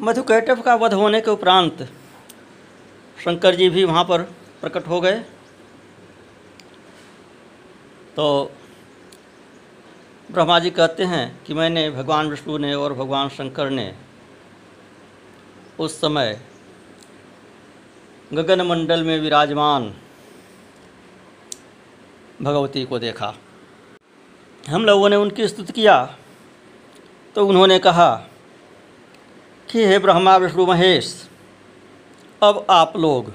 मधुकैटभ का वध होने के उपरांत शंकर जी भी वहाँ पर प्रकट हो गए। तो ब्रह्मा जी कहते हैं कि मैंने भगवान विष्णु ने और भगवान शंकर ने उस समय गगन मंडल में विराजमान भगवती को देखा। हम लोगों ने उनकी स्तुति किया तो उन्होंने कहा कि हे ब्रह्मा, विष्णु, महेश। अब आप लोग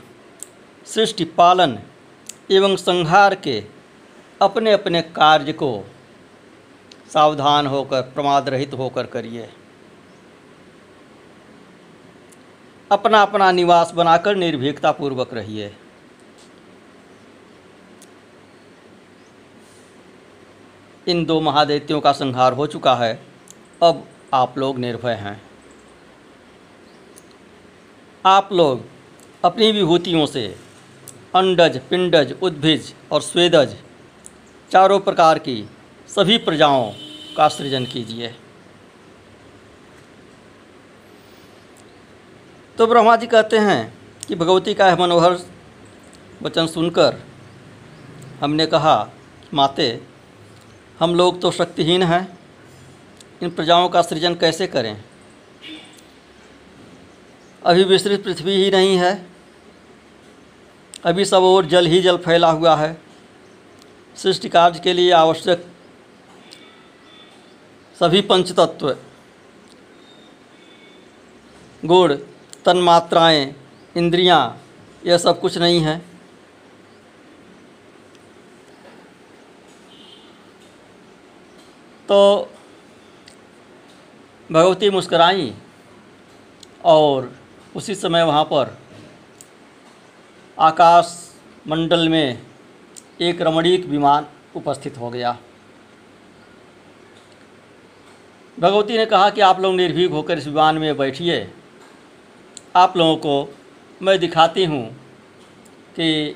सृष्टि पालन एवं संहार के अपने अपने कार्य को सावधान होकर, प्रमाद रहित होकर करिए। अपना अपना निवास बनाकर निर्भीकता पूर्वक रहिए। इन दो महादैत्यों का संहार हो चुका है। अब आप लोग निर्भय हैं। आप लोग अपनी विभूतियों से अंडज, पिंडज, उद्भिज और स्वेदज चारों प्रकार की सभी प्रजाओं का सृजन कीजिए। तो ब्रह्मा जी कहते हैं कि भगवती का यह मनोहर वचन सुनकर हमने कहा, माते, हम लोग तो शक्तिहीन हैं, इन प्रजाओं का सृजन कैसे करें? अभी विस्तृत पृथ्वी ही नहीं है। अभी सब और जल ही जल फैला हुआ है। सृष्टि कार्य के लिए आवश्यक सभी पंचतत्व, गुण, तन्मात्राएँ, इंद्रियाँ, यह सब कुछ नहीं है। तो भगवती मुस्कराई और उसी समय वहाँ पर आकाश मंडल में एक रमणीक विमान उपस्थित हो गया। भगवती ने कहा कि आप लोग निर्भीक होकर इस विमान में बैठिए। आप लोगों को मैं दिखाती हूँ कि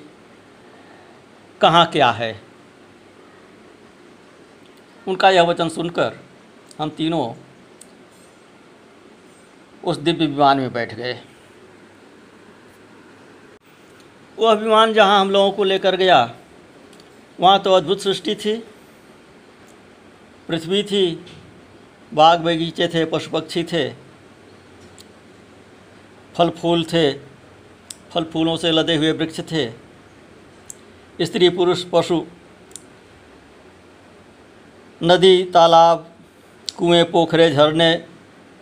कहाँ क्या है। उनका यह वचन सुनकर हम तीनों उस दिव्य विमान में बैठ गए। वह विमान जहाँ हम लोगों को लेकर गया, वहाँ तो अद्भुत सृष्टि थी। पृथ्वी थी, बाग बगीचे थे पशु पक्षी थे फल फूल थे फल फूलों से लदे हुए वृक्ष थे। स्त्री, पुरुष, पशु, नदी, तालाब, कुएँ, पोखरे, झरने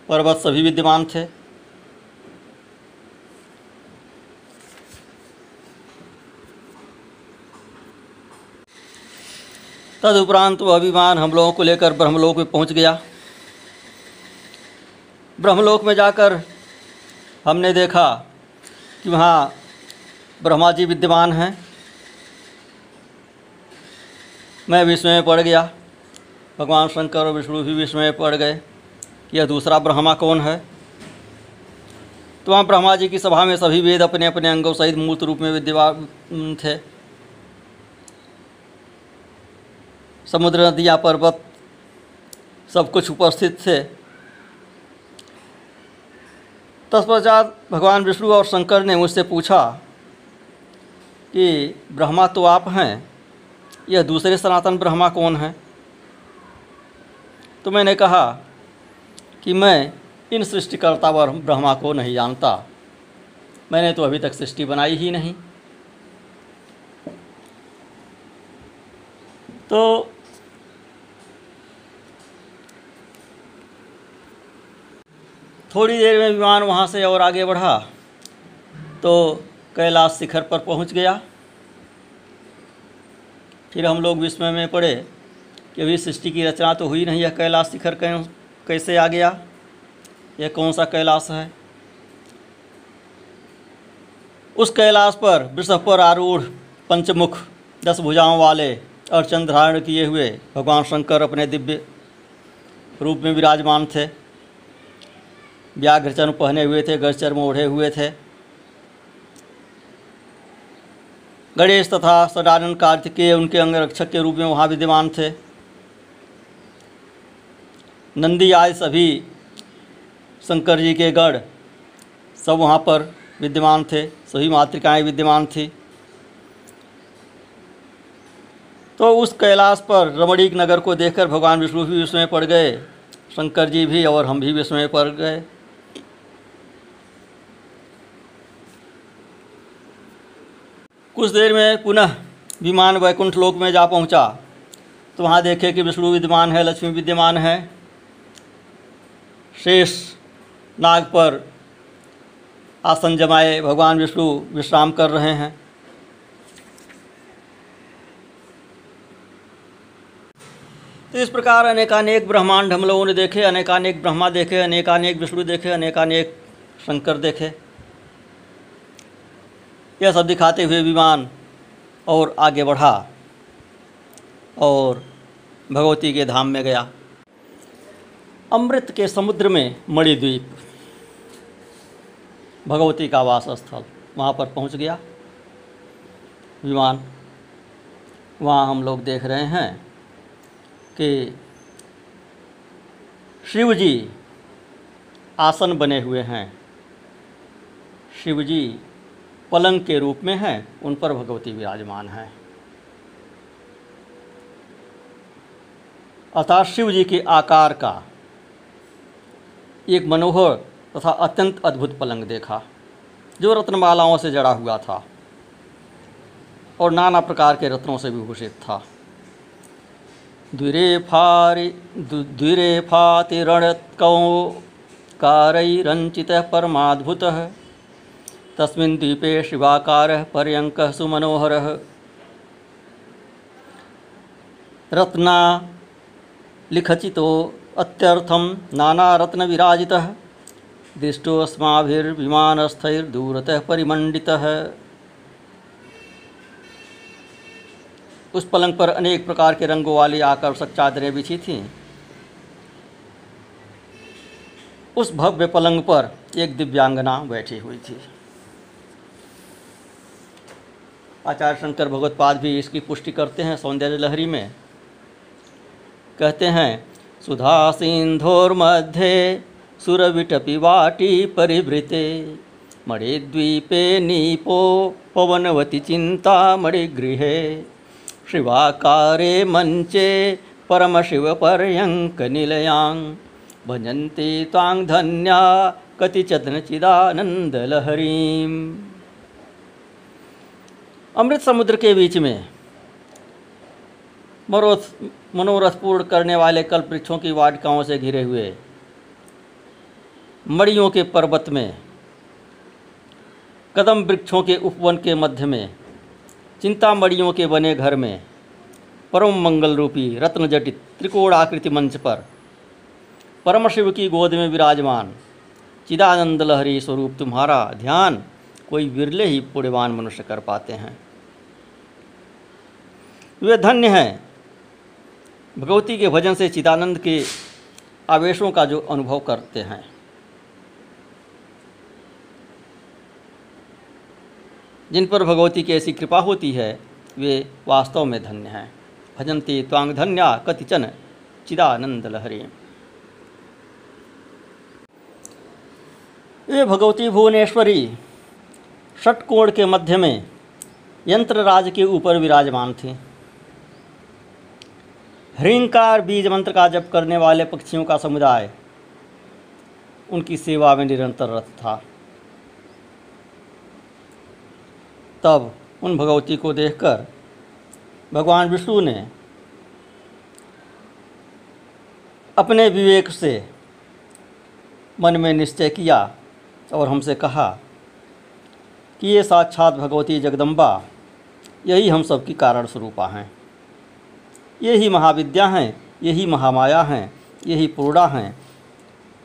पर्वत सभी विद्यमान थे। तदुपरांत वह विमान हम लोगों को लेकर ब्रह्मलोक में पहुँच गया। ब्रह्मलोक में जाकर हमने देखा कि वहाँ ब्रह्मा जी विद्यमान हैं। मैं विस्मय में पड़ गया। भगवान शंकर और विष्णु भी विस्मय में पड़ गए। यह दूसरा ब्रह्मा कौन है? तो वहाँ ब्रह्मा जी की सभा में सभी वेद अपने अपने अंगों सहित मूर्त रूप में विद्यमान थे। समुद्र नदियाँ पर्वत सब कुछ उपस्थित थे। तत्पश्चात भगवान विष्णु और शंकर ने मुझसे पूछा कि, ब्रह्मा तो आप हैं? यह दूसरे सनातन ब्रह्मा कौन है? तो मैंने कहा कि मैं इन सृष्टिकर्ता व ब्रह्मा को नहीं जानता। मैंने तो अभी तक सृष्टि बनाई ही नहीं। तो थोड़ी देर में विमान वहाँ से और आगे बढ़ा तो कैलाश शिखर पर पहुँच गया। फिर हम लोग विस्मय में पड़े कि अभी सृष्टि की रचना तो हुई नहीं है कैलाश शिखर कैसे आ गया? यह कौन सा कैलाश है? उस कैलाश पर वृषभ पर आरूढ़ पंचमुख दस भुजाओं वाले और धारण किए हुए भगवान शंकर अपने दिव्य रूप में विराजमान थे। व्याघ्रचर्म पहने हुए थे गजचर्म ओढ़े हुए थे। गणेश तथा सदानंद कार्तिकेय उनके अंगरक्षक के रूप में वहाँ विद्यमान थे। नंदी आदि सभी, शंकर जी के गढ़, सब वहाँ पर विद्यमान थे, सभी मातृकाएँ विद्यमान थी। तो उस कैलाश पर रमणीक नगर को देखकर भगवान विष्णु भी विस्मय पड़ गए, शंकर जी भी और हम भी विस्मय पड़ गए। कुछ देर में पुनः विमान वैकुंठ लोक में जा पहुँचा। तो वहाँ देखे कि विष्णु विद्यमान है, लक्ष्मी विद्यमान है। शेष नाग पर आसन जमाए भगवान विष्णु विश्राम कर रहे हैं। तो इस प्रकार अनेकानेक ब्रह्मांड हम लोगों ने देखे, अनेकानेक ब्रह्मा देखे, अनेकानेक विष्णु देखे, अनेकानेक शंकर देखे। यह सब दिखाते हुए विमान और आगे बढ़ा और भगवती के धाम में गया। अमृत के समुद्र में मणिद्वीप भगवती का वास स्थल वहाँ पर पहुँच गया। विमान, वहाँ हम लोग देख रहे हैं कि शिव जी आसन बने हुए हैं। शिव जी पलंग के रूप में हैं, उन पर भगवती विराजमान हैं। अर्थात शिव जी के आकार का एक मनोहर तथा अत्यंत अद्भुत पलंग देखा, जो रत्नमालाओं से जड़ा हुआ था और नाना प्रकार के रत्नों से विभूषित था। द्विरेफारि द्विरेफातिरणत्कौ कारैरञ्चितः परमाद्भुतः, तस्मिन् द्वीपे शिवाकारः पर्यङ्कः सुमनोहरः। रत्ना लिखचितो अत्यर्थं नानारत्नविराजितः, दृष्टोऽस्माभिर्विमानस्थैर्दूरतः परिमण्डितः। उस पलंग पर अनेक प्रकार के रंगों वाली आकर्षक चादरें बिछी थीं। उस भव्य पलंग पर एक दिव्यांगना बैठी हुई थी। आचार्य शंकर भगवतपाद भी इसकी पुष्टि करते हैं सौंदर्य लहरी में। कहते हैं सुधा सिंधोर्मध्ये सुरविटपि वाटी परिभृते मणिद्वीपे नीपो, पवनवती चिंता मणिगृहे शिवाकारे मञ्चे, परमशिवपर्यङ्कनिलयां। भजन्ति त्वां धन्या कतिचतनचिदानन्दलहरीम् अमृत समुद्र के बीच में मरोथ मनोरथ पूर्ण करने वाले कल्प वृक्षों की वाटिकाओं से घिरे हुए मड़ियों के पर्वत में, कदम वृक्षों के उपवन के मध्य में चिंतामणियों के बने घर में, परम मंगल रूपी रत्न जटित त्रिकोण आकृति मंच पर, परम शिव की गोद में विराजमान, चिदानंद लहरी स्वरूप तुम्हारा ध्यान कोई विरले ही पुण्यवान मनुष्य कर पाते हैं। वे धन्य हैं भगवती के भजन से चिदानंद के आवेशों का जो अनुभव करते हैं। जिन पर भगवती की ऐसी कृपा होती है, वे वास्तव में धन्य हैं। भजंती त्वांग धन्या कतिचन चिदानंद लहरी। ये भगवती भुवनेश्वरी, षटकोण के मध्य में यंत्र राज के ऊपर विराजमान थी। हृंकार बीज मंत्र का जप करने वाले पक्षियों का समुदाय, उनकी सेवा में निरंतर रत था। तब उन भगवती को देखकर भगवान विष्णु ने अपने विवेक से मन में निश्चय किया और हमसे कहा कि ये साक्षात भगवती जगदम्बा, यही हम सबकी कारण स्वरूपा हैं। यही महाविद्या हैं, यही महामाया हैं, यही पूर्णा हैं,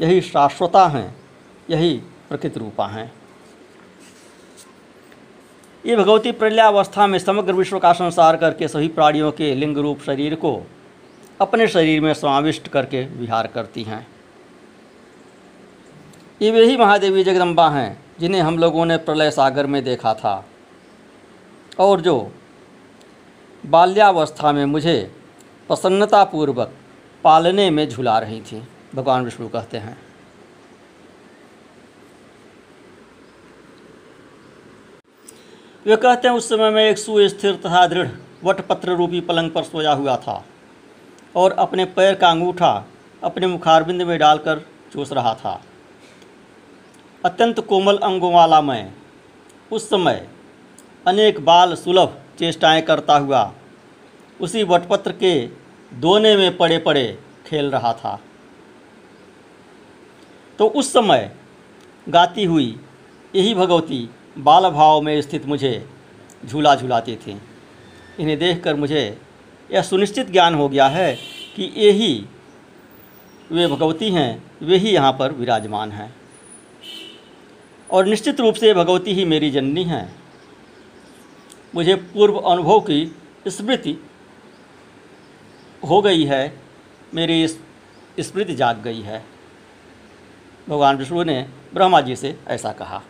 यही शाश्वता हैं, यही प्रकृति रूपा हैं। ये भगवती प्रलयावस्था में समग्र विश्व का संसार करके सभी प्राणियों के लिंग रूप शरीर को अपने शरीर में समाविष्ट करके विहार करती हैं। ये वही महादेवी जगदम्बा हैं, जिन्हें हम लोगों ने प्रलय सागर में देखा था। और जो बाल्यावस्था में मुझे प्रसन्नतापूर्वक पालने में झुला रही थी, भगवान विष्णु कहते हैं। वे कहते हैं, उस समय मैं एक सुस्थिर तथा दृढ़ वटपत्र रूपी पलंग पर सोया हुआ था और अपने पैर का अंगूठा अपने मुखारबिंद में डालकर चूस रहा था। अत्यंत कोमल अंगों वाला मैं उस समय अनेक बाल सुलभ चेष्टाएँ करता हुआ उसी वटपत्र के दोने में पड़े पड़े खेल रहा था। तो उस समय गाती हुई यही भगवती बाल भाव में स्थित मुझे झूला झूलाती थी। इन्हें देखकर मुझे यह सुनिश्चित ज्ञान हो गया है कि यही वे भगवती हैं, वे ही यहाँ पर विराजमान हैं। और निश्चित रूप से भगवती ही मेरी जननी हैं। मुझे पूर्व अनुभव की स्मृति हो गई है, मेरी स्मृति जाग गई है। भगवान विष्णु ने ब्रह्मा जी से ऐसा कहा।